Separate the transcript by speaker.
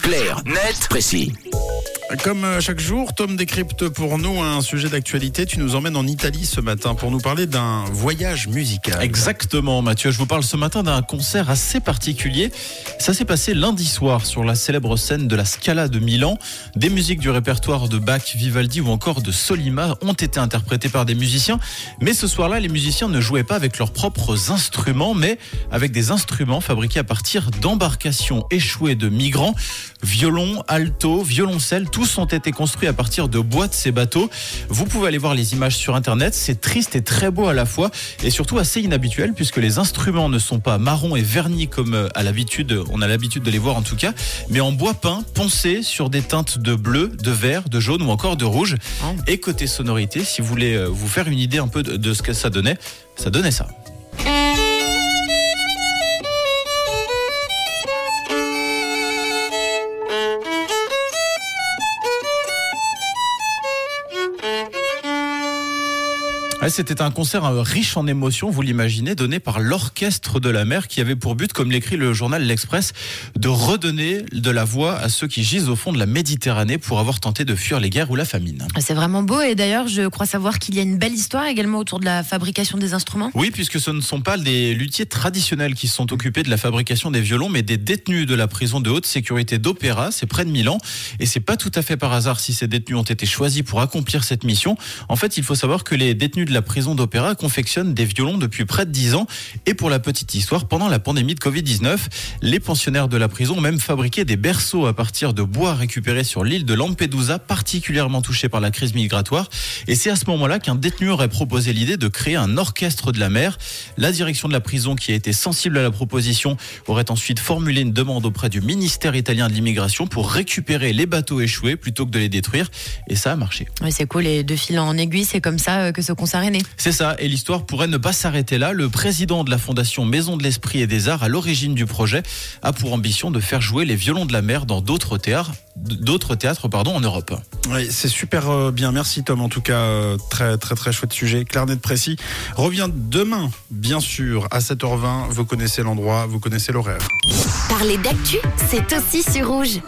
Speaker 1: Clair, net, précis.
Speaker 2: Comme euh, chaque jour, Tom décrypte pour nous un sujet d'actualité. Tu nous emmènes en Italie ce matin pour nous parler d'un voyage musical.
Speaker 3: Exactement, Mathieu. Je vous parle ce matin d'un concert assez particulier. Ça s'est passé lundi soir sur la célèbre scène de la Scala de Milan. Des musiques du répertoire de Bach, Vivaldi ou encore de Solima ont été interprétées par des musiciens. Mais ce soir-là, les musiciens ne jouaient pas avec leurs propres instruments, mais avec des instruments fabriqués à partir d'embarcations échouées de migrants. Violon, alto, violoncelle, tous ont été construits à partir de bois de ces bateaux. Vous pouvez aller voir les images sur internet. C'est triste et très beau à la fois et surtout assez inhabituel puisque les instruments ne sont pas marrons et vernis comme euh, à l'habitude, on a l'habitude de les voir en tout cas, mais en bois peint, poncé sur des teintes de bleu, de vert, de jaune ou encore de rouge. Et côté sonorité, si vous voulez euh, vous faire une idée un peu de ce que ça donnait, ça donnait ça. Ouais, C'était un concert euh, riche en émotions, vous l'imaginez, donné par l'Orchestre de la mer qui avait pour but, comme l'écrit le journal L'Express, de redonner de la voix à ceux qui gisent au fond de la Méditerranée pour avoir tenté de fuir les guerres ou la famine.
Speaker 4: C'est vraiment beau et d'ailleurs je crois savoir qu'il y a une belle histoire également autour de la fabrication des instruments.
Speaker 3: Oui, puisque ce ne sont pas des luthiers traditionnels qui sont occupés de la fabrication des violons, mais des détenus de la prison de haute sécurité d'Opéra, c'est près de Milan. Et c'est pas tout à fait par hasard si ces détenus ont été choisis pour accomplir cette mission. En fait, il faut savoir que les détenus de la prison d'Opéra confectionnent des violons depuis près de 10 ans. Et pour la petite histoire, pendant la pandémie de Covid-19, les pensionnaires de la prison ont même fabriqué des berceaux à partir de bois récupérés sur l'île de Lampedusa, particulièrement touchée par la crise migratoire. Et c'est à ce moment-là qu'un détenu aurait proposé l'idée de créer un orchestre de la mer. La direction de la prison, qui a été sensible à la proposition, aurait ensuite formulé une demande auprès du ministère italien de l'immigration pour récupérer les bateaux échoués plutôt que de les détruire. Et ça a marché.
Speaker 4: Oui, c'est cool, les deux fils en aiguille, c'est comme ça euh, que ce concert
Speaker 3: C'est ça, et l'histoire pourrait ne pas s'arrêter là. Le président de la fondation Maison de l'Esprit et des Arts, à l'origine du projet, a pour ambition de faire jouer les violons de la mer dans d'autres théâtres, d'autres théâtres pardon, en Europe.
Speaker 2: Oui, c'est super euh, bien. Merci Tom. En tout cas, euh, très très très chouette sujet. Clair, net, précis. Revient demain, bien sûr, à 7h20. Vous connaissez l'endroit, vous connaissez l'horaire.
Speaker 5: Parler d'actu, c'est aussi sur rouge.